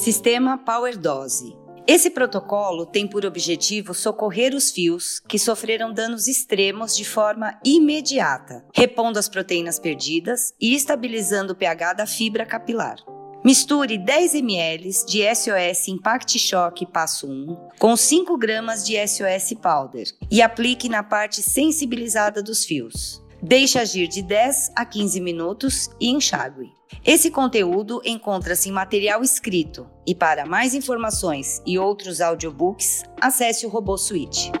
Sistema Power Dose. Esse protocolo tem por objetivo socorrer os fios que sofreram danos extremos de forma imediata, repondo as proteínas perdidas e estabilizando o pH da fibra capilar. Misture 10 ml de SOS Impact Shock Passo 1 com 5 gramas de SOS Powder e aplique na parte sensibilizada dos fios. Deixe agir de 10 a 15 minutos e enxague. Esse conteúdo encontra-se em material escrito e para mais informações e outros audiobooks, acesse o Robô Suite.